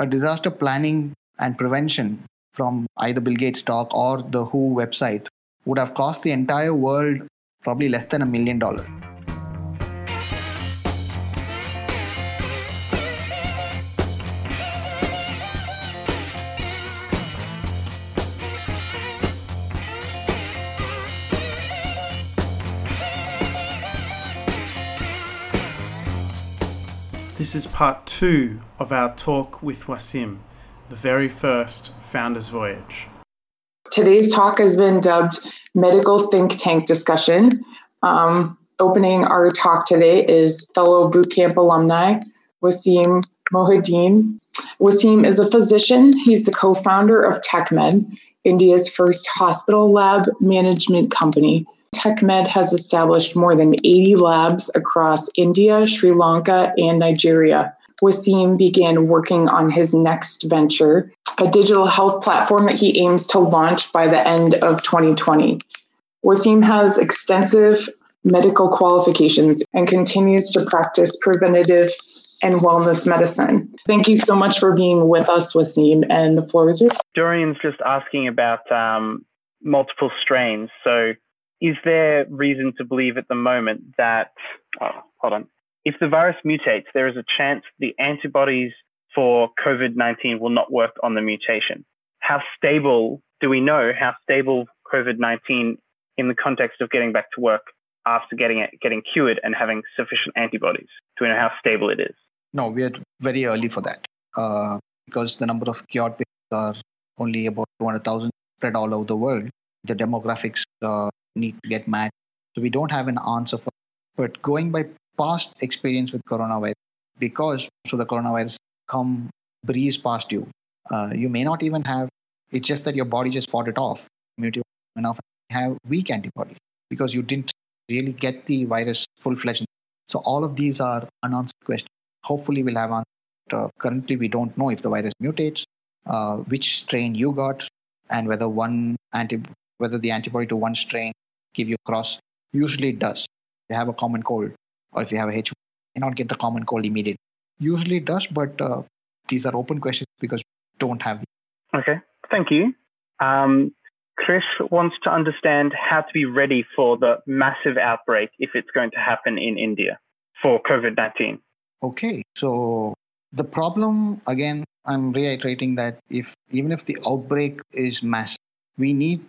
a disaster planning and prevention from either Bill Gates talk or the WHO website would have cost the entire world probably less than a million dollars. This is part two of our talk with Wasim, the very first Founders Voyage. Today's talk has been dubbed Medical Think Tank Discussion. Um, opening our talk today is fellow bootcamp alumni Wasim Mohideen. Wasim is a physician. He's the co founder of TechMed, India's first hospital lab management company. TechMed has established more than 80 labs across India, Sri Lanka, and Nigeria. Wasim began working on his next venture, a digital health platform that he aims to launch by the end of 2020. Wasim has extensive medical qualifications and continues to practice preventative and wellness medicine. Thank you so much for being with us, Wasim, and the floor is yours. Dorian's just asking about um, multiple strains. So is there reason to believe at the moment that, oh, hold on, if the virus mutates, there is a chance the antibodies for COVID 19 will not work on the mutation? How stable do we know how stable COVID 19 in the context of getting back to work after getting it, getting cured and having sufficient antibodies? Do we know how stable it is? No, we are very early for that uh, because the number of cured patients are only about 200,000 spread all over the world. The demographics uh, need to get matched. So we don't have an answer for But going by past experience with coronavirus, because so the coronavirus come breeze past you, uh, you may not even have, it's just that your body just fought it off, mutate enough, have weak antibodies because you didn't really get the virus full-fledged. So all of these are unanswered questions. Hopefully we'll have answers. Uh, currently, we don't know if the virus mutates, uh, which strain you got, and whether one anti whether the antibody to one strain give you cross. Usually it does. If you have a common cold or if you have a H1, you not get the common cold immediately. Usually it does, but uh, these are open questions because we don't have. Okay, thank you. Um, Chris wants to understand how to be ready for the massive outbreak if it's going to happen in India for COVID 19. Okay, so the problem, again, I'm reiterating that if even if the outbreak is massive, we need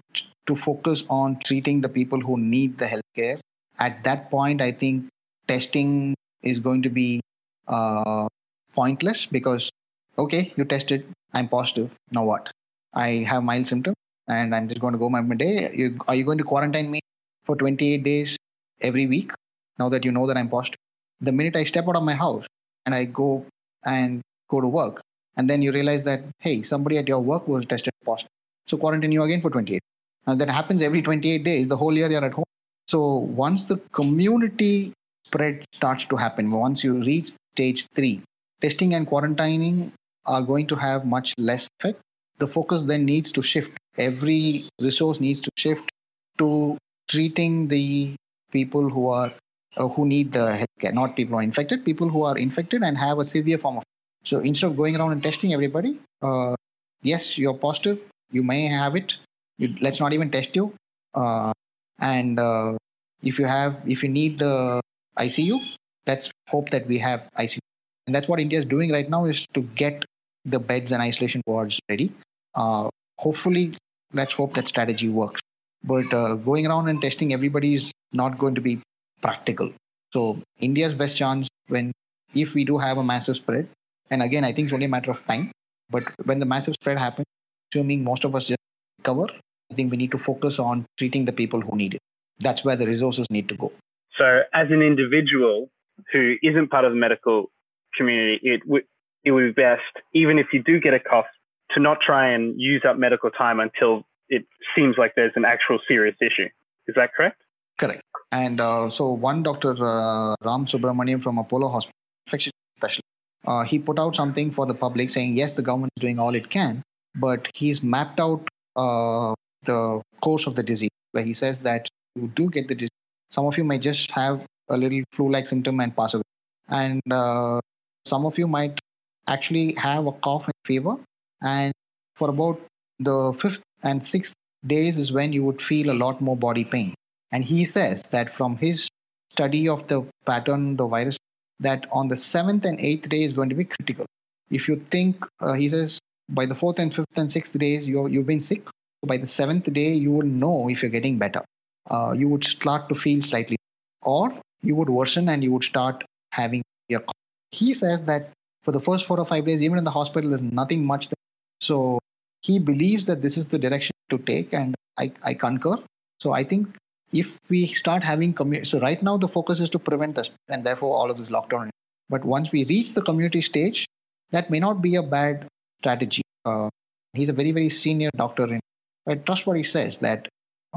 to focus on treating the people who need the healthcare. At that point, I think testing is going to be uh, pointless because, okay, you tested, I'm positive. Now what? I have mild symptoms and I'm just going to go my day. You, are you going to quarantine me for 28 days every week now that you know that I'm positive? The minute I step out of my house and I go and go to work, and then you realize that, hey, somebody at your work was tested positive. So quarantine you again for 28. And that happens every 28 days, the whole year you're at home. So once the community spread starts to happen, once you reach stage three, testing and quarantining are going to have much less effect. The focus then needs to shift. Every resource needs to shift to treating the people who are uh, who need the healthcare, not people who are infected, people who are infected and have a severe form of. So instead of going around and testing everybody, uh, yes, you're positive, you may have it, you, let's not even test you. Uh, and uh, if you have, if you need the ICU, let's hope that we have ICU. And that's what India is doing right now is to get the beds and isolation wards ready. Uh, hopefully, let's hope that strategy works. But uh, going around and testing everybody is not going to be practical. So India's best chance when if we do have a massive spread, and again, I think it's only a matter of time. But when the massive spread happens, assuming most of us just cover, I think we need to focus on treating the people who need it. That's where the resources need to go. So, as an individual who isn't part of the medical community, it would it would be best, even if you do get a cough, to not try and use up medical time until it seems like there's an actual serious issue. Is that correct? Correct. And uh, so, one Dr. Uh, Ram Subramanian from Apollo Hospital, infection specialist, uh, he put out something for the public saying, yes, the government is doing all it can, but he's mapped out uh, the course of the disease, where he says that you do get the disease. Some of you may just have a little flu like symptom and pass away. And uh, some of you might actually have a cough and fever. And for about the fifth and sixth days is when you would feel a lot more body pain. And he says that from his study of the pattern, the virus, that on the seventh and eighth day is going to be critical. If you think, uh, he says, by the fourth and fifth and sixth days, you you've been sick. By the seventh day, you will know if you're getting better. Uh, you would start to feel slightly, or you would worsen and you would start having cough. He says that for the first four or five days, even in the hospital, there's nothing much. There. So he believes that this is the direction to take, and I, I concur. So I think if we start having community, so right now the focus is to prevent this, and therefore all of this lockdown. But once we reach the community stage, that may not be a bad strategy. Uh, he's a very very senior doctor, and I trust what he says that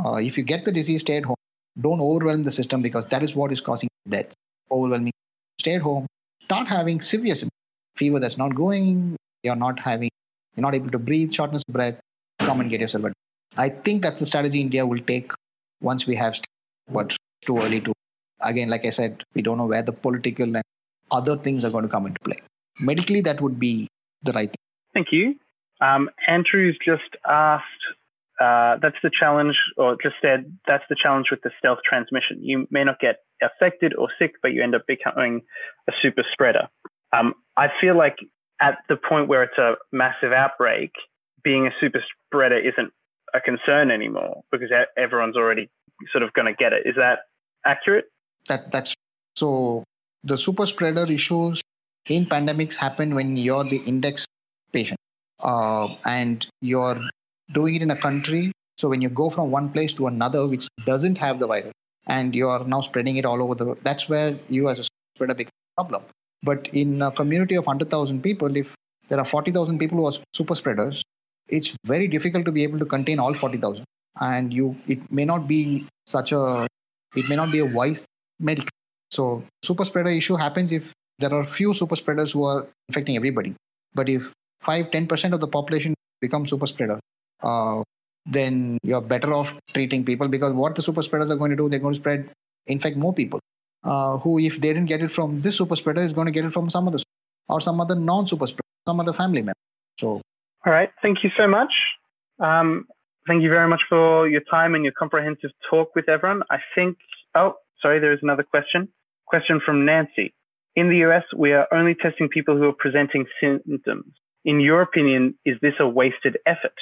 uh, if you get the disease, stay at home. Don't overwhelm the system because that is what is causing deaths. Overwhelming. Stay at home. Start having severe symptoms. Fever that's not going. You're not having. You're not able to breathe. Shortness of breath. Come and get yourself. I think that's the strategy India will take once we have. But too early to. Again, like I said, we don't know where the political and other things are going to come into play. Medically, that would be the right thing. Thank you. Um, Andrew's just asked uh, that's the challenge, or just said that's the challenge with the stealth transmission. You may not get affected or sick, but you end up becoming a super spreader. Um, I feel like at the point where it's a massive outbreak, being a super spreader isn't a concern anymore because everyone's already sort of going to get it. Is that accurate? That that's so. The super spreader issues in pandemics happen when you're the index patient uh, and you're doing it in a country. So when you go from one place to another which doesn't have the virus and you are now spreading it all over the world, that's where you as a spreader become a problem. But in a community of 100,000 people, if there are 40,000 people who are super spreaders, it's very difficult to be able to contain all 40,000. And you, it may not be such a, it may not be a wise medical. So super spreader issue happens if there are few super spreaders who are infecting everybody. But if 5 10% of the population become super spreader, uh, then you're better off treating people because what the super spreaders are going to do, they're going to spread, infect more people. Uh, who, if they didn't get it from this super spreader, is going to get it from some other or some other non-super spreader, some other family member. So, all right, thank you so much. Um, thank you very much for your time and your comprehensive talk with everyone. I think. Oh, sorry, there is another question. Question from Nancy. In the US, we are only testing people who are presenting symptoms. In your opinion, is this a wasted effort?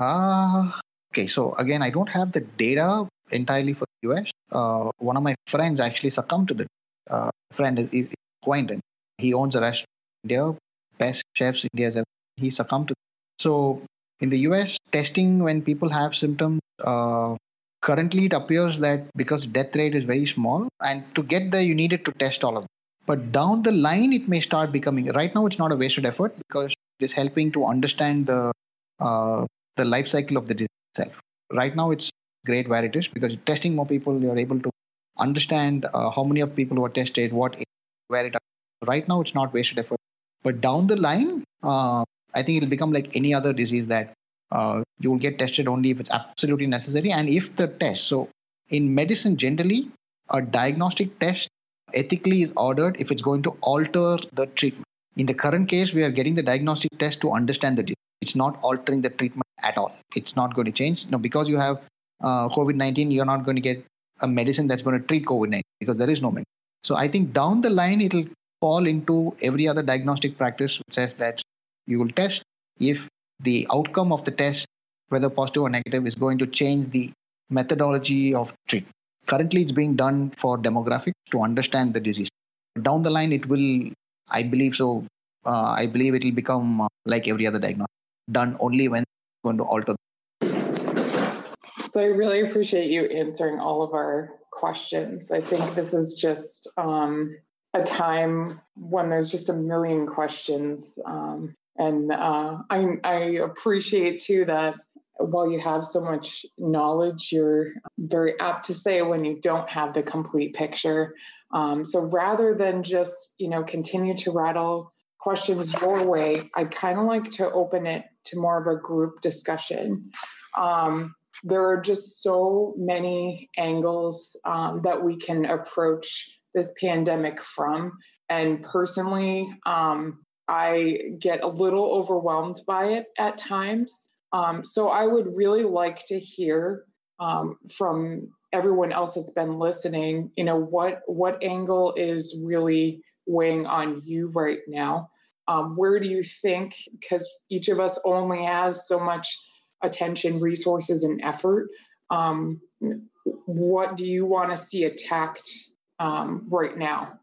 Uh, okay, so again, I don't have the data entirely for the US. Uh, one of my friends actually succumbed to the uh, friend is, is Quentin. He owns a restaurant in India, best chefs India ever. He succumbed to. So in the US, testing when people have symptoms. Uh, currently, it appears that because death rate is very small, and to get there, you needed to test all of them. But down the line, it may start becoming. Right now, it's not a wasted effort because it is helping to understand the uh, the life cycle of the disease itself. Right now, it's great where it is because testing more people, you're able to understand uh, how many of people were tested, what, where it. Right now, it's not wasted effort. But down the line, uh, I think it'll become like any other disease that uh, you will get tested only if it's absolutely necessary. And if the test, so in medicine generally, a diagnostic test ethically is ordered if it's going to alter the treatment. In the current case, we are getting the diagnostic test to understand the disease. It's not altering the treatment at all. It's not going to change. No, because you have uh, COVID 19, you're not going to get a medicine that's going to treat COVID 19 because there is no medicine. So I think down the line, it'll fall into every other diagnostic practice which says that you will test if the outcome of the test, whether positive or negative, is going to change the methodology of treatment. Currently, it's being done for demographics to understand the disease. Down the line, it will, I believe so. Uh, I believe it will become uh, like every other diagnostic, done only when going to alter. So I really appreciate you answering all of our questions. I think this is just um, a time when there's just a million questions. Um, and uh, I, I appreciate too that while you have so much knowledge, you're very apt to say when you don't have the complete picture. Um, so rather than just, you know, continue to rattle questions your way, I'd kind of like to open it to more of a group discussion. Um, there are just so many angles um, that we can approach this pandemic from. And personally, um, I get a little overwhelmed by it at times. Um, so I would really like to hear um, from everyone else that's been listening. You know, what what angle is really weighing on you right now? Um, where do you think? Because each of us only has so much attention, resources, and effort. Um, what do you want to see attacked um, right now?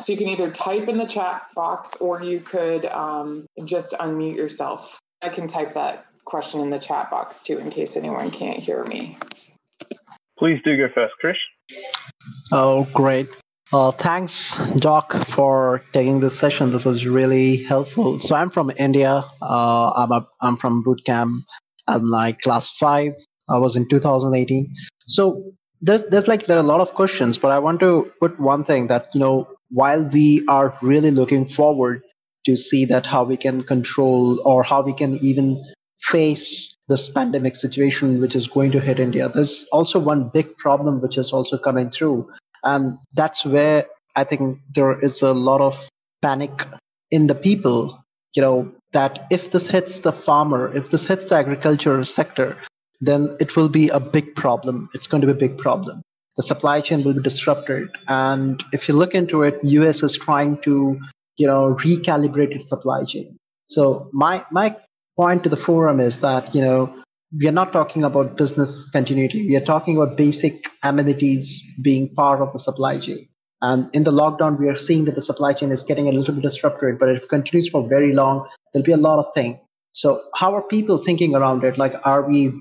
So you can either type in the chat box or you could um, just unmute yourself. I can type that question in the chat box too in case anyone can't hear me. Please do go first, Chris. Oh, great. Thanks, Doc, for taking this session. This was really helpful. So I'm from India. Uh, I'm, a, I'm from bootcamp. I'm like class five. I was in 2018. So there's, there's like, there are a lot of questions, but I want to put one thing that, you know, while we are really looking forward to see that how we can control or how we can even face this pandemic situation which is going to hit India, there's also one big problem which is also coming through. And that's where I think there is a lot of panic in the people, you know, that if this hits the farmer, if this hits the agriculture sector, then it will be a big problem. It's going to be a big problem the supply chain will be disrupted. And if you look into it, US is trying to, you know, recalibrate its supply chain. So my my point to the forum is that, you know, we are not talking about business continuity. We are talking about basic amenities being part of the supply chain. And in the lockdown, we are seeing that the supply chain is getting a little bit disrupted, but if it continues for very long, there'll be a lot of things. So how are people thinking around it? Like, are we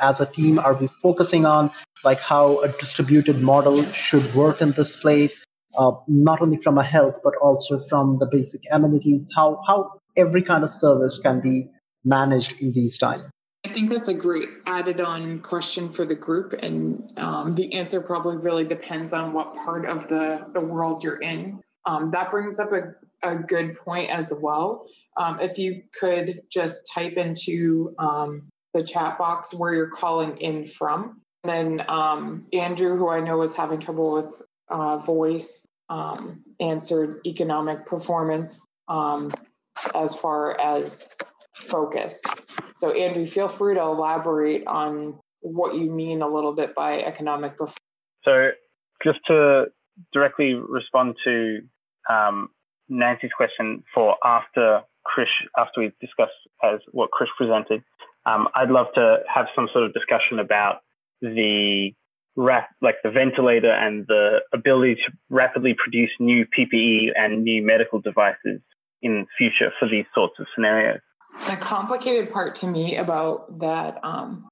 as a team are we focusing on like how a distributed model should work in this place uh, not only from a health but also from the basic amenities how how every kind of service can be managed in these times I think that's a great added on question for the group. And um, the answer probably really depends on what part of the, the world you're in. Um, that brings up a, a good point as well. Um, if you could just type into um, the chat box where you're calling in from. Then um, Andrew, who I know was having trouble with uh, voice, um, answered economic performance as far as focus. So, Andrew, feel free to elaborate on what you mean a little bit by economic performance. So, just to directly respond to um, Nancy's question for after Chris, after we discussed as what Chris presented, um, I'd love to have some sort of discussion about the like the ventilator and the ability to rapidly produce new PPE and new medical devices in future for these sorts of scenarios. The complicated part to me about that, um,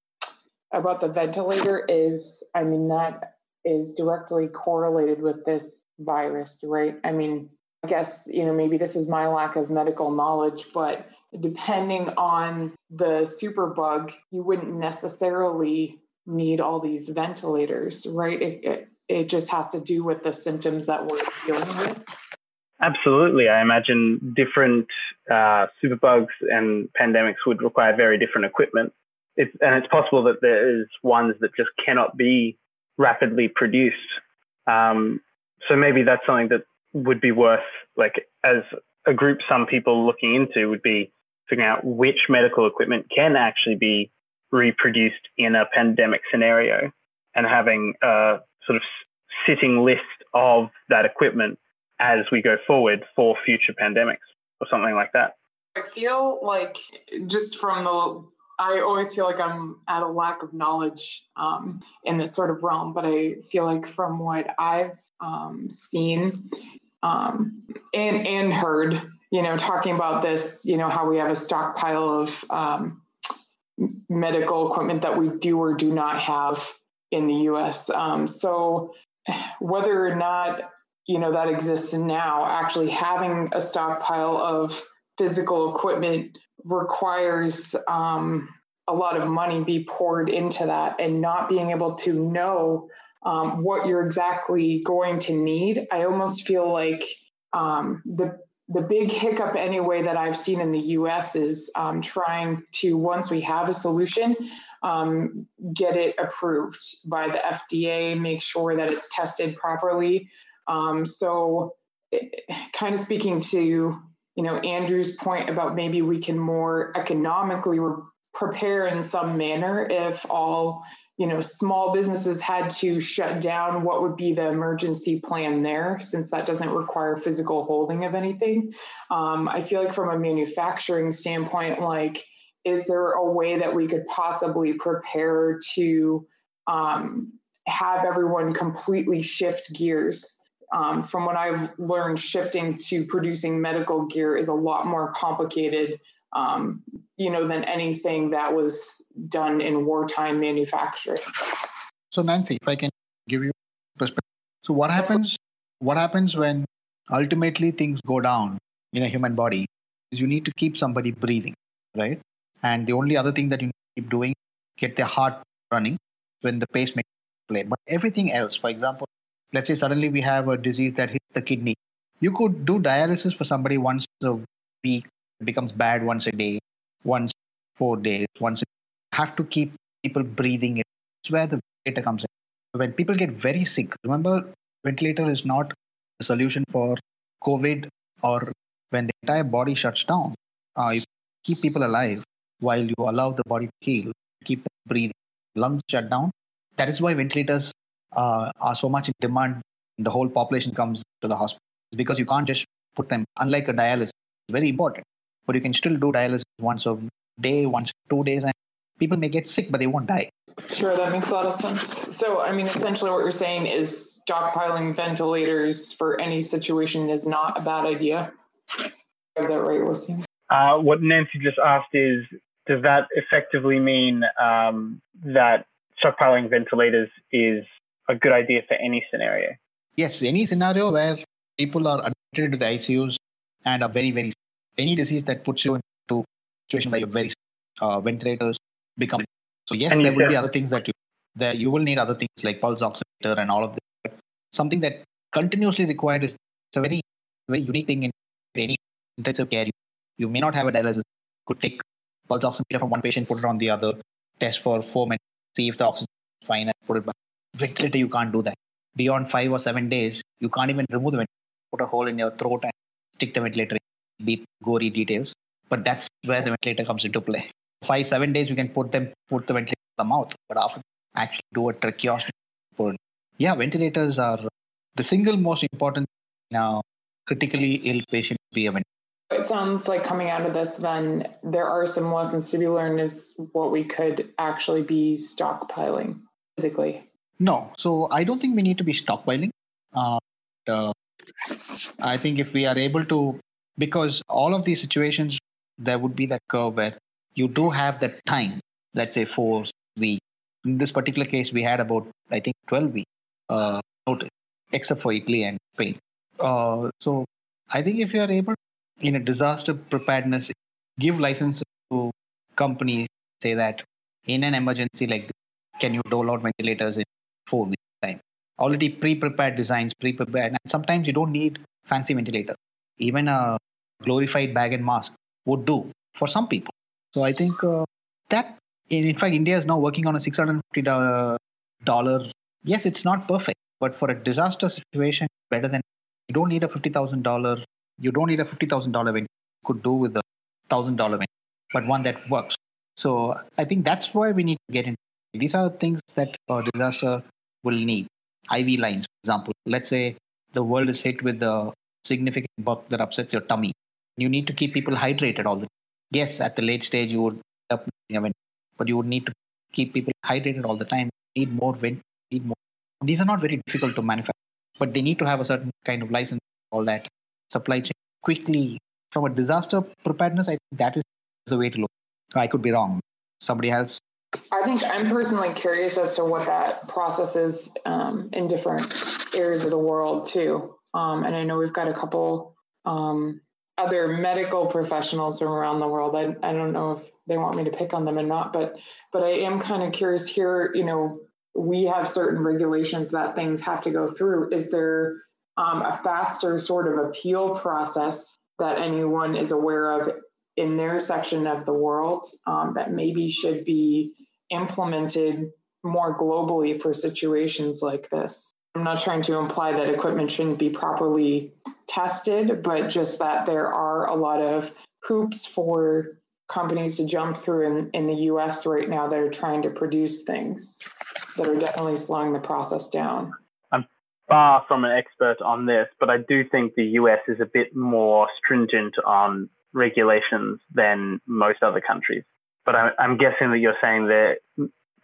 about the ventilator is, I mean, that is directly correlated with this virus, right? I mean, I guess, you know, maybe this is my lack of medical knowledge, but depending on the superbug, you wouldn't necessarily need all these ventilators, right? It, it, it just has to do with the symptoms that we're dealing with. Absolutely. I imagine different uh, superbugs and pandemics would require very different equipment. And it's possible that there is ones that just cannot be rapidly produced. Um, so maybe that's something that would be worth, like, as a group, some people looking into would be figuring out which medical equipment can actually be reproduced in a pandemic scenario and having a sort of sitting list of that equipment as we go forward for future pandemics or something like that. I feel like just from the I always feel like I'm at a lack of knowledge um, in this sort of realm, but I feel like from what I've um, seen um, and and heard you know, talking about this, you know, how we have a stockpile of um, medical equipment that we do or do not have in the US. Um, so whether or not, you know, that exists now, actually having a stockpile of physical equipment requires um, a lot of money be poured into that and not being able to know um, what you're exactly going to need. I almost feel like um, the the big hiccup anyway that I've seen in the US is um, trying to, once we have a solution, um, get it approved by the FDA, make sure that it's tested properly. Um, so, it, kind of speaking to you know, Andrew's point about maybe we can more economically prepare in some manner if all you know small businesses had to shut down what would be the emergency plan there since that doesn't require physical holding of anything? Um, i feel like from a manufacturing standpoint like is there a way that we could possibly prepare to um, have everyone completely shift gears um, from what I've learned, shifting to producing medical gear is a lot more complicated um, you know, than anything that was done in wartime manufacturing. So, Nancy, if I can give you perspective. So, what happens? What happens when ultimately things go down in a human body? Is you need to keep somebody breathing, right? And the only other thing that you keep doing, get their heart running when the pacemaker play. But everything else, for example, let's say suddenly we have a disease that hits the kidney. You could do dialysis for somebody once a week becomes bad once a day, once four days, once. a Have to keep people breathing. It's where the ventilator comes in. When people get very sick, remember, ventilator is not the solution for COVID or when the entire body shuts down. Uh, you keep people alive while you allow the body to heal, keep breathing. Lungs shut down. That is why ventilators uh, are so much in demand. The whole population comes to the hospital because you can't just put them, unlike a dialysis, very important but you can still do dialysis once a day, once two days, and people may get sick, but they won't die. Sure, that makes a lot of sense. So, I mean, essentially, what you're saying is stockpiling ventilators for any situation is not a bad idea. Is that right, Wasim? Uh, what Nancy just asked is Does that effectively mean um, that stockpiling ventilators is a good idea for any scenario? Yes, any scenario where people are admitted to the ICUs and are very, very any disease that puts you into a situation where you're very uh, ventilators become so yes and there will be other things that you that you will need other things like pulse oximeter and all of this. But something that continuously required is it's a very very unique thing in any intensive care. You, may not have a dialysis. Could take pulse oximeter from one patient put it on the other test for four minutes see if the oxygen is fine and put it back ventilator you can't do that beyond five or seven days you can't even remove the ventilator put a hole in your throat and stick the ventilator Be gory details. But that's where the ventilator comes into play. Five, seven days, you can put them, put the ventilator in the mouth, but after actually do a tracheostomy. Yeah, ventilators are the single most important now critically ill patient be a ventilator. It sounds like coming out of this, then there are some lessons to be learned is what we could actually be stockpiling physically. No, so I don't think we need to be stockpiling. Uh, uh, I think if we are able to because all of these situations there would be that curve where you do have that time let's say four weeks. In this particular case we had about i think 12 weeks uh, notice except for italy and spain. Uh, so i think if you are able in a disaster preparedness give license to companies say that in an emergency like this, can you dole out ventilators in four weeks time already pre-prepared designs pre-prepared and sometimes you don't need fancy ventilator. even a glorified bag and mask would do for some people. So I think uh, that, in fact, India is now working on a $650. Yes, it's not perfect, but for a disaster situation, better than you don't need a $50,000. You don't need a $50,000 event. You could do with a $1,000 event, but one that works. So I think that's why we need to get into. These are things that a disaster will need. IV lines, for example. Let's say the world is hit with a significant bug that upsets your tummy you need to keep people hydrated all the time. Yes, at the late stage, you would up, but you would need to keep people hydrated all the time. Need more wind, need more. These are not very difficult to manufacture, but they need to have a certain kind of license, all that supply chain quickly. From a disaster preparedness, I think that is the way to look. I could be wrong. Somebody else I think I'm personally curious as to what that process is um, in different areas of the world too. Um, and I know we've got a couple um, other medical professionals from around the world. I, I don't know if they want me to pick on them or not, but but I am kind of curious here. You know, we have certain regulations that things have to go through. Is there um, a faster sort of appeal process that anyone is aware of in their section of the world um, that maybe should be implemented more globally for situations like this? I'm not trying to imply that equipment shouldn't be properly tested, but just that there are a lot of hoops for companies to jump through in, in the US right now that are trying to produce things that are definitely slowing the process down. I'm far from an expert on this, but I do think the US is a bit more stringent on regulations than most other countries. But I, I'm guessing that you're saying that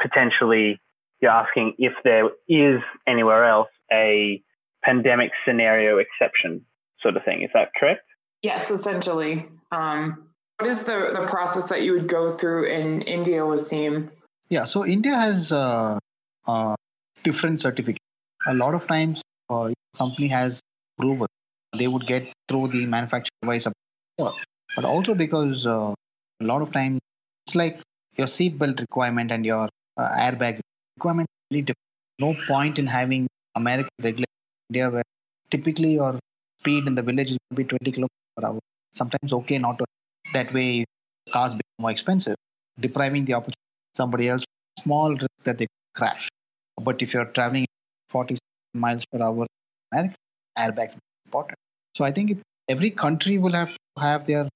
potentially you're asking if there is anywhere else a pandemic scenario exception sort of thing. Is that correct? Yes, essentially. Um, what is the, the process that you would go through in India, Wasim? Yeah, so India has uh, uh, different certificates. A lot of times, uh, company has approval. They would get through the manufacturer device, but also because uh, a lot of times it's like your seatbelt requirement and your uh, airbag requirement really different. No point in having American regulation India where typically your speed in the village is be 20 kilometers per hour. Sometimes okay, not to, that way cars become more expensive, depriving the opportunity somebody else small risk that they crash. But if you're traveling 40 miles per hour, American airbags important. So I think every country will have to have their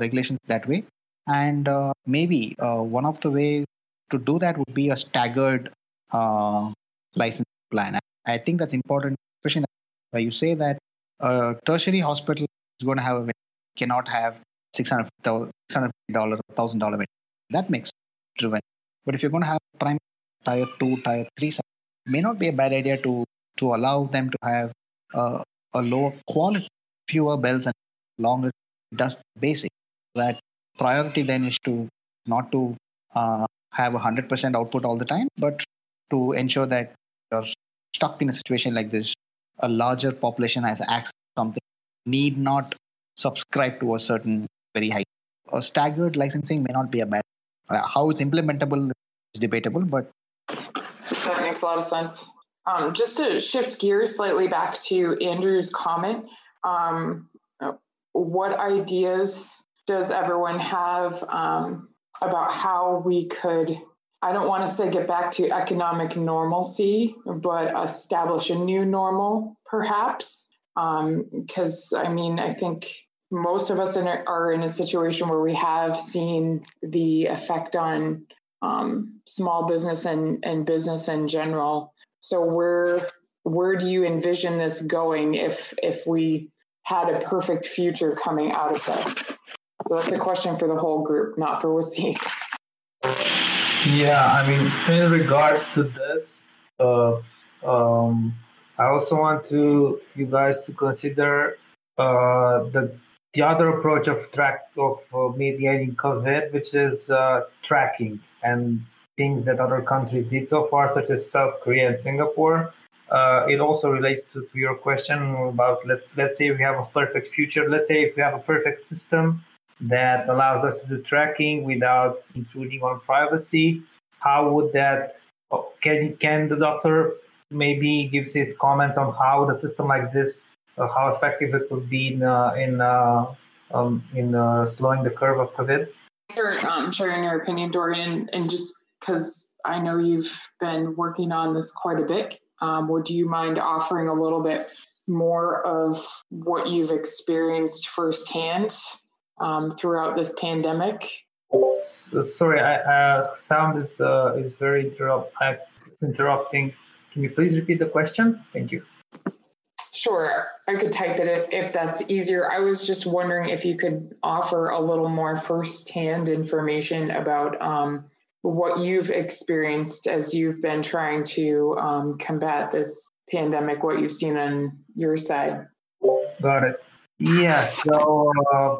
regulations that way, and uh, maybe uh, one of the ways to do that would be a staggered uh, license plan. I think that's important, especially where you say that a tertiary hospital is going to have a cannot have $600, $600 $1,000 That makes driven. But if you're going to have prime tier 2, tier 3, it may not be a bad idea to, to allow them to have uh, a lower quality, fewer bells and longer does basic. That priority then is to not to uh, have a 100% output all the time, but to ensure that you're stuck in a situation like this, a larger population has access to something, need not subscribe to a certain very high. A staggered licensing may not be a bad. Uh, how it's implementable is debatable, but that makes a lot of sense. Um, just to shift gears slightly back to Andrew's comment, um, what ideas does everyone have um, about how we could I don't want to say get back to economic normalcy, but establish a new normal, perhaps. Because, um, I mean, I think most of us in a, are in a situation where we have seen the effect on um, small business and, and business in general. So, where where do you envision this going if if we had a perfect future coming out of this? So that's a question for the whole group, not for Wasim. Yeah, I mean, in regards to this, uh, um, I also want to you guys to consider uh, the the other approach of track of uh, mediating COVID, which is uh, tracking and things that other countries did so far, such as South Korea and Singapore. Uh, it also relates to, to your question about let, let's say we have a perfect future. Let's say if we have a perfect system that allows us to do tracking without intruding on privacy. How would that? Oh, can can the doctor maybe gives his comments on how the system like this, uh, how effective it would be in uh, in uh, um, in uh, slowing the curve of COVID? Sir, um, sharing your opinion, Dorian, and just because I know you've been working on this quite a bit, um, would you mind offering a little bit more of what you've experienced firsthand um, throughout this pandemic. Sorry, I, uh, sound is uh, is very interrupt, uh, interrupting. Can you please repeat the question? Thank you. Sure, I could type it if, if that's easier. I was just wondering if you could offer a little more firsthand information about um, what you've experienced as you've been trying to um, combat this pandemic, what you've seen on your side. Got it. Yeah. So. Uh,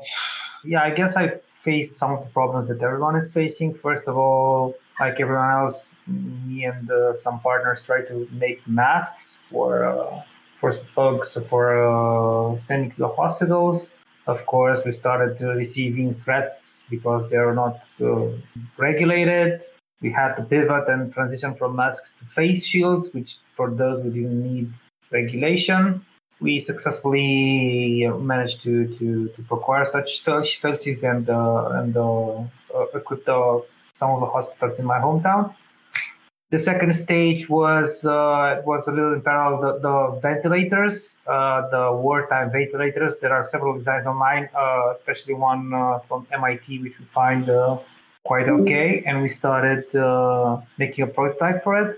yeah, I guess I faced some of the problems that everyone is facing. First of all, like everyone else, me and uh, some partners try to make masks for uh, for folks for sending to the hospitals. Of course, we started receiving threats because they are not uh, regulated. We had to pivot and transition from masks to face shields, which for those who didn't need regulation we successfully managed to, to, to procure such spaces and uh, and uh, uh some of the hospitals in my hometown. The second stage was uh, was a little in parallel the, the ventilators, uh, the wartime ventilators. There are several designs online, uh, especially one uh, from MIT, which we find uh, quite okay, and we started uh, making a prototype for it.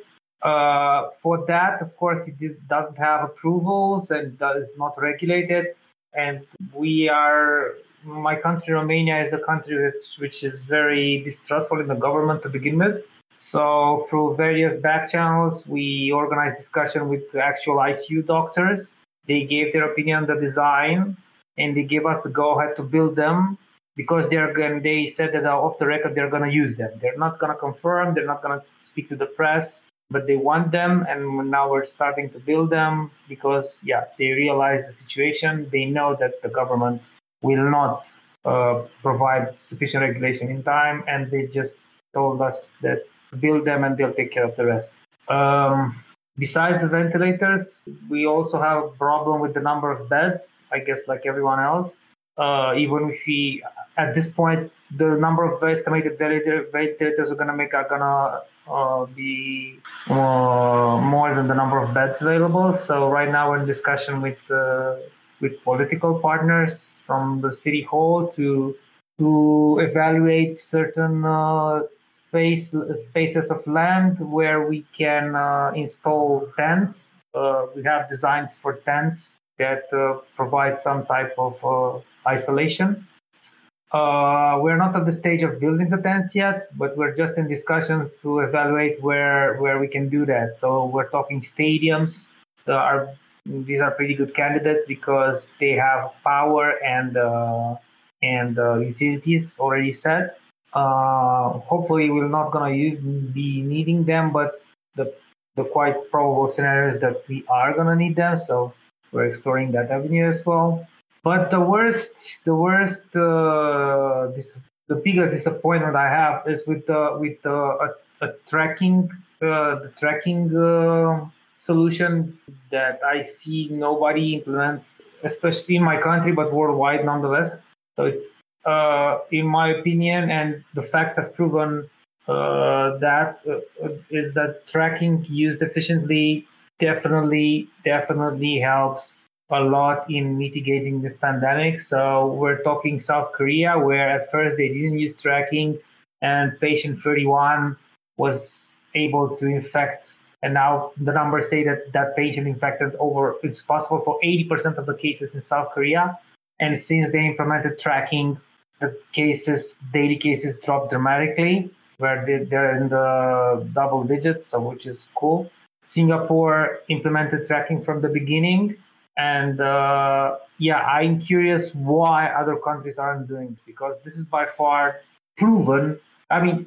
for that, of course, it doesn't have approvals and is not regulated. And we are, my country, Romania, is a country which, which is very distrustful in the government to begin with so through various back channels, we organized discussion with actual ICU doctors. They gave their opinion on the design, and they gave us the go-ahead to build them because they're going. They said that off the record they're going to use them. They're not going to confirm. They're not going to speak to the press, but they want them, and now we're starting to build them because yeah, they realize the situation. They know that the government will not uh, provide sufficient regulation in time, and they just told us that build them and they'll take care of the rest. Um, besides the ventilators, we also have a problem with the number of beds, I guess, like everyone else. Uh, even if we, at this point, the number of estimated ventilators are to make are to uh, be uh, more than the number of beds available. So right now we're in discussion with uh, with political partners from the city hall to to evaluate certain uh, space spaces of land where we can uh, install tents. Uh, we have designs for tents that uh, provide some type of uh, isolation. Uh, we're not at the stage of building the tents yet, but we're just in discussions to evaluate where where we can do that. So we're talking stadiums. are these are pretty good candidates because they have power and and utilities already set uh, hopefully, we're not gonna use, be needing them, but the the quite probable scenario is that we are gonna need them. So we're exploring that avenue as well. But the worst, the worst, uh, this, the biggest disappointment I have is with the with a, a tracking uh, the tracking uh, solution that I see nobody implements, especially in my country, but worldwide nonetheless. So it's uh, in my opinion, and the facts have proven uh, that uh, is that tracking used efficiently definitely definitely helps a lot in mitigating this pandemic. So we're talking South Korea, where at first they didn't use tracking, and patient 31 was able to infect. And now the numbers say that that patient infected over, it's possible for 80% of the cases in South Korea. And since they implemented tracking, the cases, daily cases drop dramatically, where they, they're in the double digits, so which is cool. Singapore implemented tracking from the beginning, and uh, yeah, I'm curious why other countries aren't doing it because this is by far proven. I mean,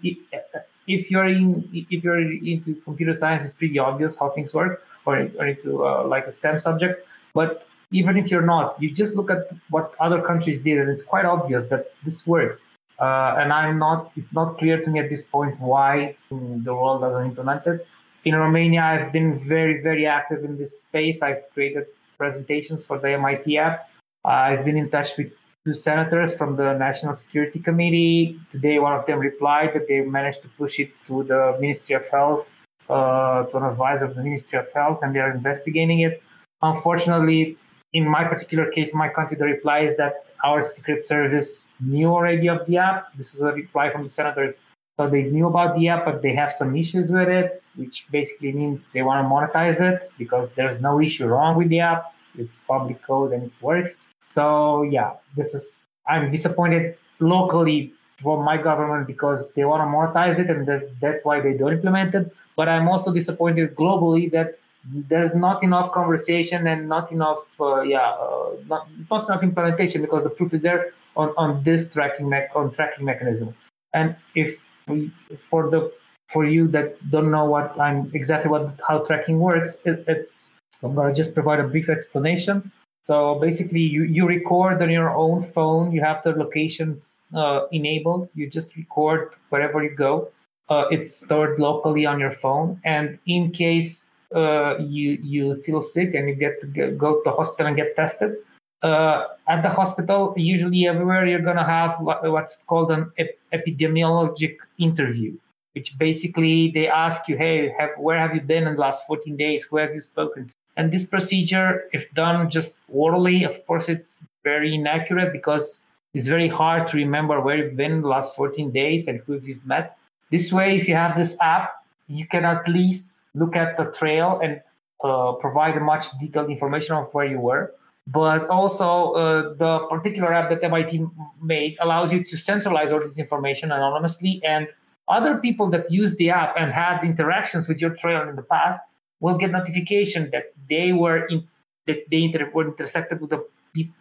if you're in if you're into computer science, it's pretty obvious how things work, or, or into uh, like a STEM subject. But even if you're not, you just look at what other countries did, and it's quite obvious that this works. Uh, and I'm not, it's not clear to me at this point why the world doesn't implement it. In Romania, I've been very, very active in this space. I've created presentations for the MIT app. I've been in touch with two senators from the National Security Committee. Today, one of them replied that they managed to push it to the Ministry of Health, uh, to an advisor of the Ministry of Health, and they are investigating it. Unfortunately, in my particular case, my country, the reply is that our Secret Service knew already of the app. This is a reply from the senator. So they knew about the app, but they have some issues with it, which basically means they want to monetize it because there's no issue wrong with the app. It's public code and it works. So yeah, this is I'm disappointed locally from my government because they want to monetize it and that, that's why they don't implement it. But I'm also disappointed globally that there's not enough conversation and not enough uh, yeah uh, not, not enough implementation because the proof is there on, on this tracking me- on tracking mechanism. And if we, for the for you that don't know what i'm exactly what how tracking works it, it's i'm going to just provide a brief explanation. So basically you, you record on your own phone. You have the locations uh, enabled. You just record wherever you go. Uh, it's stored locally on your phone. And in case uh, you you feel sick and you get to go to the hospital and get tested. Uh, at the hospital, usually everywhere you're gonna have what's called an ep- epidemiologic interview. which basically they ask you, hey, have, where have you been in the last 14 days? Who have you spoken to? And this procedure, if done just orally, of course, it's very inaccurate because it's very hard to remember where you've been in the last 14 days and who you've met. This way, if you have this app, you can at least look at the trail and uh, provide much detailed information of where you were. But also, uh, the particular app that MIT made allows you to centralize all this information anonymously, and other people that use the app and had interactions with your trail in the past will get notification that they were in, that they inter- were intersected with a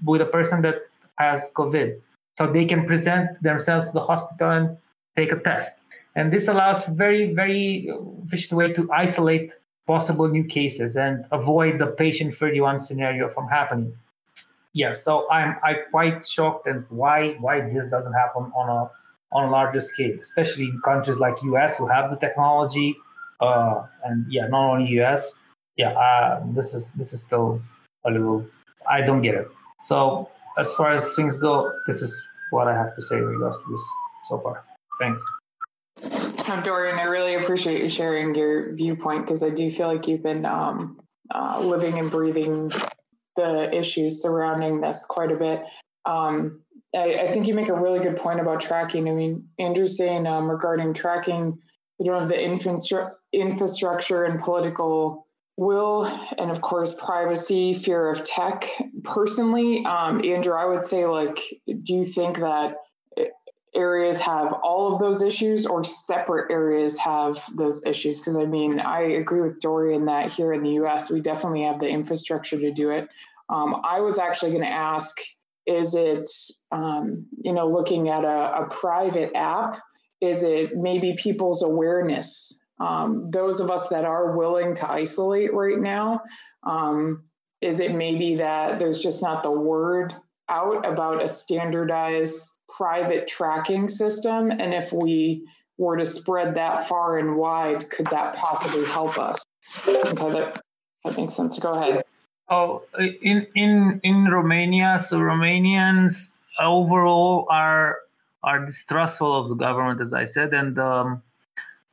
with a person that has COVID, so they can present themselves to the hospital and take a test. And this allows very very efficient way to isolate possible new cases and avoid the patient 31 scenario from happening. Yeah, so I'm I quite shocked and why why this doesn't happen on a on a larger scale, especially in countries like US who have the technology. Uh, and yeah, not only US. Yeah, uh, this is this is still a little. I don't get it. So as far as things go, this is what I have to say in regards to this so far. Thanks. Dorian, I really appreciate you sharing your viewpoint because I do feel like you've been um, uh, living and breathing the issues surrounding this quite a bit. Um, I, I, think you make a really good point about tracking. I mean, Andrew's saying um, regarding tracking, you don't have the infra- infrastructure and political will, and of course, privacy, fear of tech. Personally, um, Andrew, I would say, like, do you think that areas have all of those issues or separate areas have those issues? Because i mean i agree with dorian that here in the us we definitely have the infrastructure to do it. Um, i was actually going to ask is it um, you know looking at a, a, private app is it maybe people's awareness? Um, those of us that are willing to isolate right now um, is it maybe that there's just not the word out about a standardized private tracking system? And if we were to spread that far and wide, could that possibly help us? Okay, that, that makes sense. Go ahead. Oh, in in in Romania, so Romanians overall are are distrustful of the government, as I said, and um,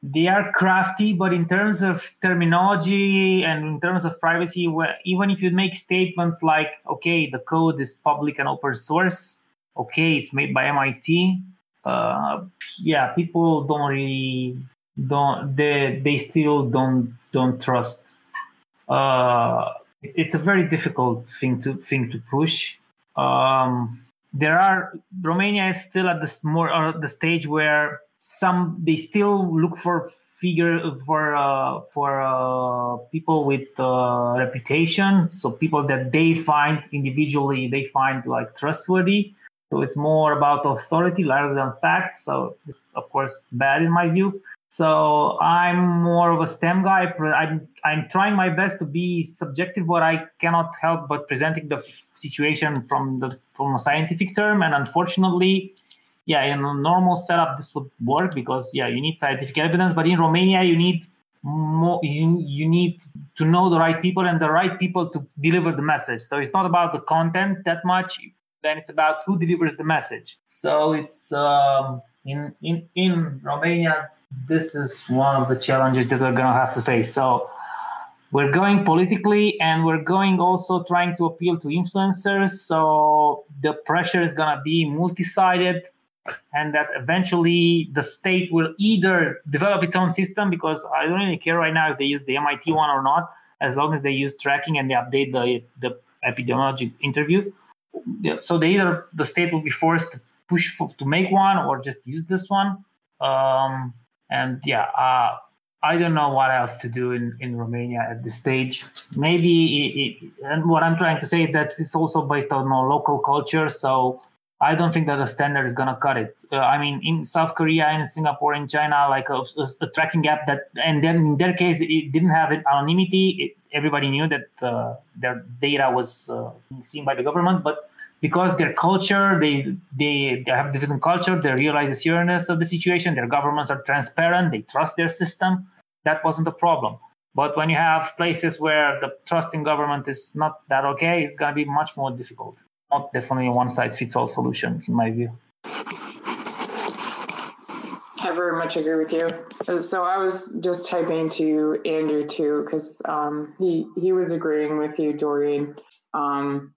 they are crafty, but in terms of terminology and in terms of privacy, even if you make statements like, okay, the code is public and open source, okay, it's made by MIT, uh, yeah, people don't really don't they they still don't don't trust. Uh, it's a very difficult thing to thing to push. Um, there are Romania is still at the more uh, the stage where some they still look for figure for uh, for uh, people with uh, reputation. So people that they find individually they find like trustworthy. So it's more about authority rather than facts. So it's of course bad in my view. So i'm more of a stem guy. I'm i'm trying my best to be subjective but i cannot help but presenting the situation from the from a scientific term. And unfortunately yeah, in a normal setup, this would work because yeah, you need scientific evidence. But in Romania, you need more. You, you need to know the right people and the right people to deliver the message. So it's not about the content that much. Then it's about who delivers the message. So it's um, in in in Romania. This is one of the challenges that we're gonna have to face. So we're going politically and we're going also trying to appeal to influencers so the pressure is going to be multi-sided and that eventually the state will either develop its own system because I don't really care right now if they use the MIT one or not, as long as they use tracking and they update the the epidemiology interview. So they either the state will be forced to push for, to make one or just use this one. Um, and yeah, uh, I don't know what else to do in, in Romania at this stage. Maybe, it, it, and what I'm trying to say that it's also based on local culture. So I don't think that the standard is gonna cut it. Uh, I mean, in South Korea, in Singapore, in China, like a, a, a, tracking app that, and then in their case, it didn't have anonymity. It, everybody knew that uh, their data was uh, seen by the government, but because their culture, they they they have different culture, they realize the seriousness of the situation. Their governments are transparent. They trust their system. That wasn't a problem. But when you have places where the trust in government is not that okay, it's gonna be much more difficult not definitely a one size fits all solution in my view. I very much agree with you. So I was just typing to Andrew too, because um, he he was agreeing with you, Dorian. Um,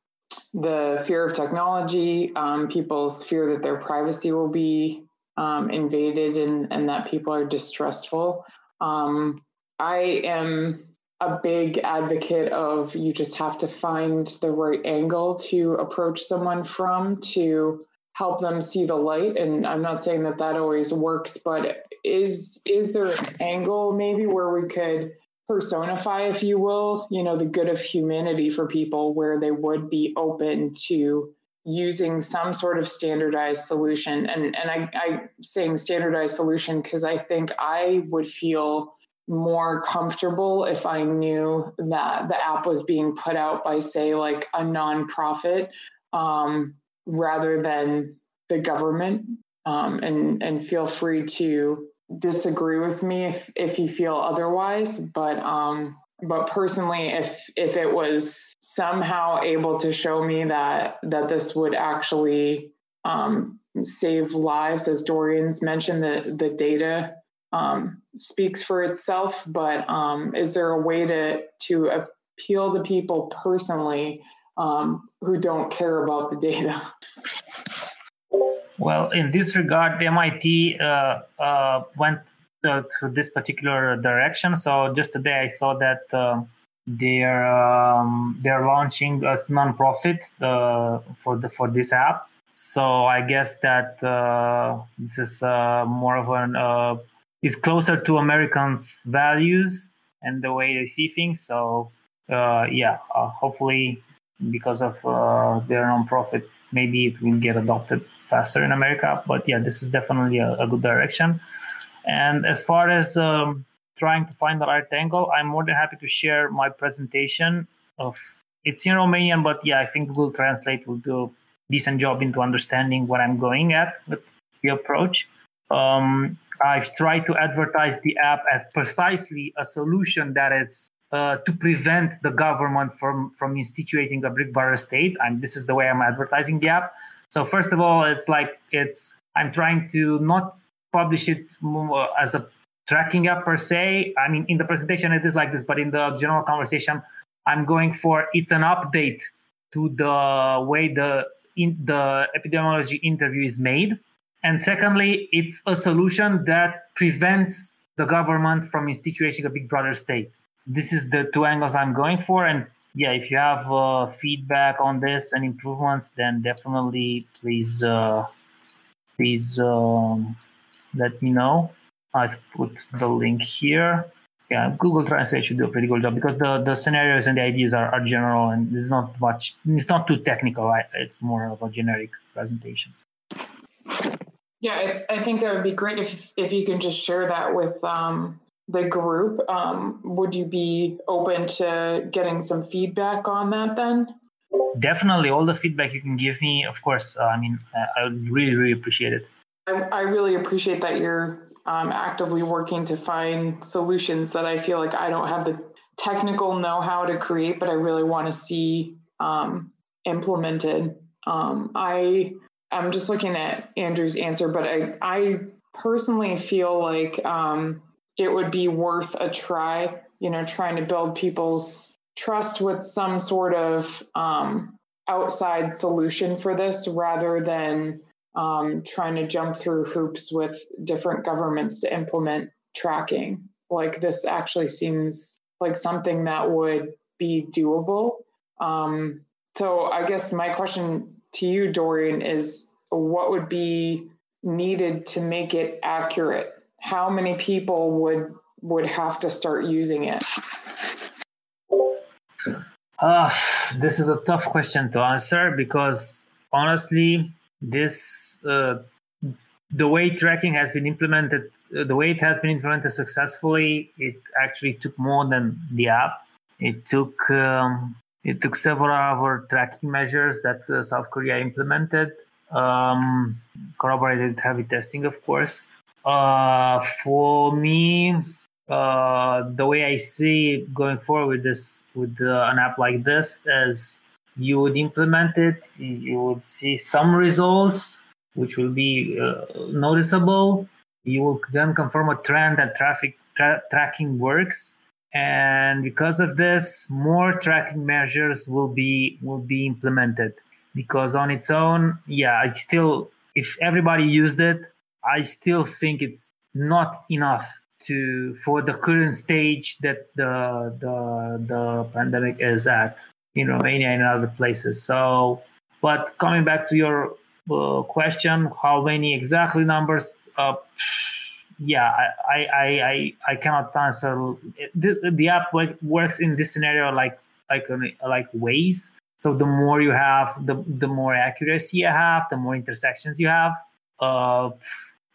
the fear of technology, um, people's fear that their privacy will be um, invaded, and and that people are distrustful. Um, I am a big advocate of you just have to find the right angle to approach someone from to help them see the light. And i'm not saying that that always works but is is there an angle maybe where we could personify if you will you know the good of humanity for people where they would be open to using some sort of standardized solution? And and i i saying standardized solution because i think i would feel more comfortable if I knew that the app was being put out by, say, like a nonprofit um, rather than the government. Um, and and feel free to disagree with me if if you feel otherwise. But um, but personally, if if it was somehow able to show me that that this would actually um, save lives, as Dorian's mentioned, the the data um, speaks for itself, but um, is there a way to to appeal to people personally um, who don't care about the data? Well, in this regard, MIT uh, uh, went uh, to this particular direction. So just today, I saw that uh, they're um, they're launching a nonprofit uh, for the for this app. So I guess that uh, this is more of an is closer to Americans' values and the way they see things. So uh, yeah, uh, hopefully because of uh, their nonprofit, maybe it will get adopted faster in America. But yeah, this is definitely a, a good direction. And as far as um, trying to find the right angle, I'm more than happy to share my presentation of it's in Romanian, but yeah, I think Google Translate will do a decent job into understanding what I'm going at with the approach. Um, I've tried to advertise the app as precisely a solution that it's uh, to prevent the government from from instituting a big brother state. And this is the way I'm advertising the app. So first of all, it's like it's I'm trying to not publish it as a tracking app per se. I mean, in the presentation it is like this, but in the general conversation, I'm going for it's an update to the way the in the epidemiology interview is made. And secondly, it's a solution that prevents the government from instituting a big brother state. This is the two angles I'm going for. And yeah, if you have uh, feedback on this and improvements, then definitely please, uh, please um, let me know. I've put the link here. Yeah, Google Translate should do a pretty good job because the, the scenarios and the ideas are, are general and it's not much, it's not too technical. It's more of a generic presentation. Yeah, I, I, think that would be great if if you can just share that with um, the group. Um, would you be open to getting some feedback on that then? Definitely, all the feedback you can give me, of course. Uh, I mean, I, I would really, really appreciate it. I, I really appreciate that you're um, actively working to find solutions that I feel like I don't have the technical know-how to create, but I really want to see um, implemented. Um, I I'm just looking at Andrew's answer, but I, I personally feel like um, it would be worth a try, you know, trying to build people's trust with some sort of um, outside solution for this rather than um, trying to jump through hoops with different governments to implement tracking. Like this actually seems like something that would be doable. Um, so I guess my question to you, Dorian, is what would be needed to make it accurate? How many people would would have to start using it? Uh, this is a tough question to answer because honestly, this uh, the way tracking has been implemented, the way it has been implemented successfully, it actually took more than the app. It took um, it took several other tracking measures that uh, South Korea implemented, um, corroborated heavy testing, of course. Uh, for me, uh, the way I see going forward with this, with an app like this, is you would implement it, you would see some results, which will be uh, noticeable. you will then confirm a trend that traffic tra- tracking works and because of this more tracking measures will be will be implemented. Because on its own yeah i still if everybody used it i still think it's not enough to for the current stage that the the the pandemic is at in romania and other places. So but coming back to your uh, question how many exactly numbers uh, yeah, I, I, I, I cannot answer. The, the app works in this scenario like like like Waze. So the more you have, the the more accuracy you have, the more intersections you have. Uh,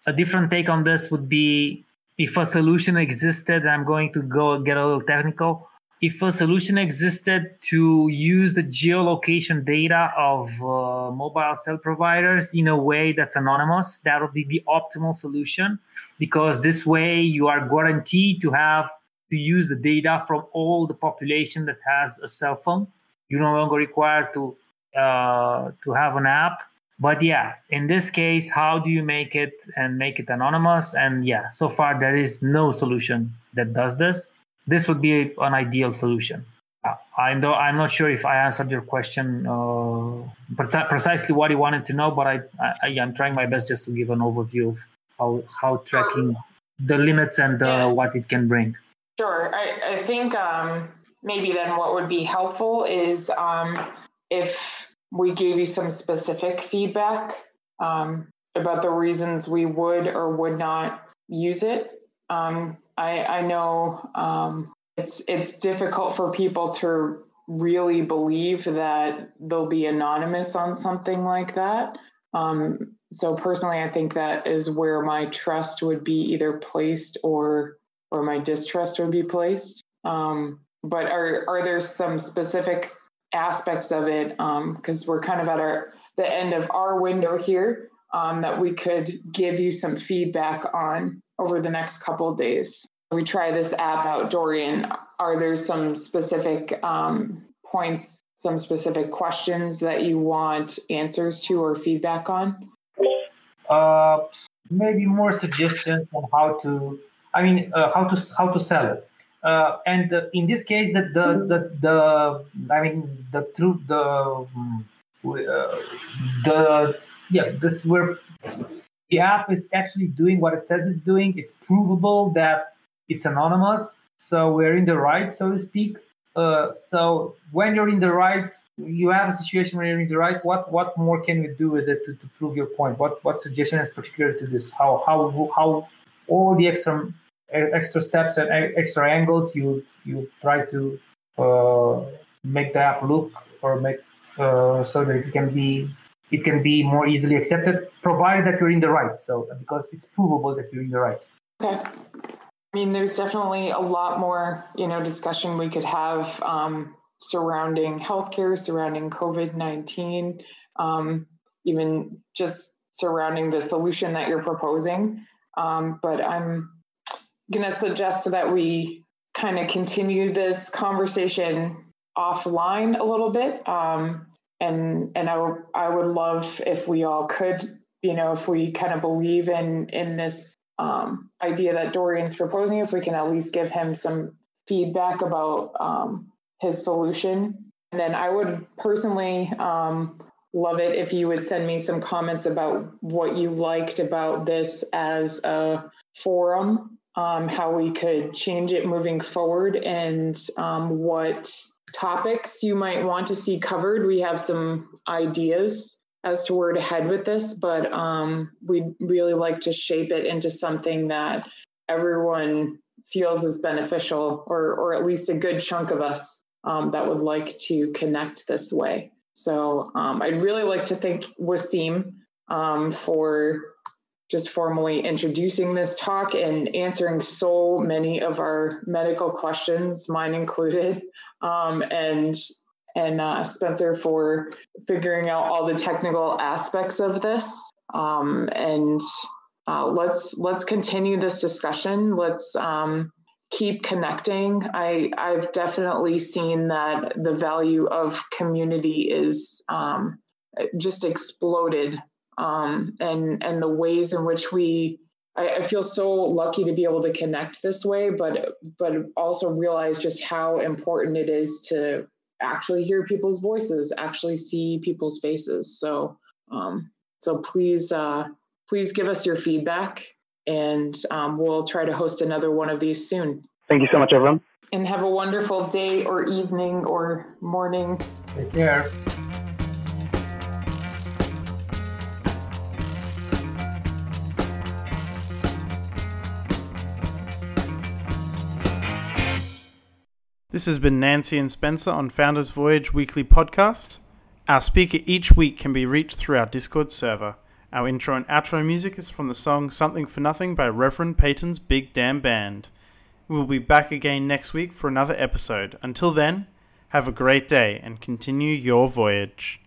a different take on this would be if a solution existed. I'm going to go get a little technical if a solution existed to use the geolocation data of uh, mobile cell providers in a way that's anonymous, that would be the optimal solution because this way you are guaranteed to have to use the data from all the population that has a cell phone. You're no longer required to uh, to have an app. But yeah, in this case, how do you make it and make it anonymous? And yeah, so far there is no solution that does this this would be an ideal solution. Uh, I know I'm not sure if I answered your question uh, precisely what you wanted to know, but I, I am trying my best just to give an overview of how how tracking the limits and uh, yeah. what it can bring. Sure, I I think um, maybe then what would be helpful is um, if we gave you some specific feedback um, about the reasons we would or would not use it. I, I know um, it's it's difficult for people to really believe that they'll be anonymous on something like that. Um, so personally, I think that is where my trust would be either placed or or my distrust would be placed. Um, but are are there some specific aspects of it? Because um, we're kind of at our the end of our window here um, that we could give you some feedback on over the next couple days. We try this app out, Dorian. Are there some specific um, points, some specific questions that you want answers to or feedback on? Uh, maybe more suggestions on how to. I mean, uh, how to how to sell it. Uh, and uh, in this case, the the the, the I mean the truth the um, uh, the yeah this where the app is actually doing what it says it's doing. It's provable that it's anonymous, so we're in the right, so to speak. Uh, so when you're in the right, you have a situation where you're in the right. What what more can we do with it to, to prove your point? What what suggestion is particular to this? How how how all the extra extra steps and extra angles you you try to uh, make the app look or make uh, so that it can be it can be more easily accepted, provided that you're in the right. So because it's provable that you're in the right. Okay. I mean, there's definitely a lot more, you know, discussion we could have um, surrounding healthcare, surrounding COVID nineteen, um, even just surrounding the solution that you're proposing. Um, but I'm going to suggest that we kind of continue this conversation offline a little bit. Um, and and I, w- I would love if we all could you know if we kind of believe in in this um, idea that dorian's proposing if we can at least give him some feedback about um, his solution. And then i would personally um, love it if you would send me some comments about what you liked about this as a forum um, how we could change it moving forward and um, what topics you might want to see covered. We have some ideas as to where to head with this, but um, we'd really like to shape it into something that everyone feels is beneficial, or or at least a good chunk of us um, that would like to connect this way. So um, I'd really like to thank Wasim um, for just formally introducing this talk and answering so many of our medical questions, mine included um, and and uh, Spencer for figuring out all the technical aspects of this. Um, and uh, let's let's continue this discussion. Let's um, keep connecting. I I've definitely seen that the value of community is um, just exploded, um, and and the ways in which we I, I feel so lucky to be able to connect this way, but but also realize just how important it is to actually hear people's voices, actually see people's faces. So um, so please uh, please give us your feedback, and um, we'll try to host another one of these soon. Thank you so much, everyone. And have a wonderful day or evening or morning. Take care. This has been Nancy and Spencer on Founders Voyage Weekly Podcast. Our speaker each week can be reached through our Discord server. Our intro and outro music is from the song Something for Nothing by Reverend Peyton's Big Damn Band. We'll be back again next week for another episode. Until then, have a great day and continue your voyage.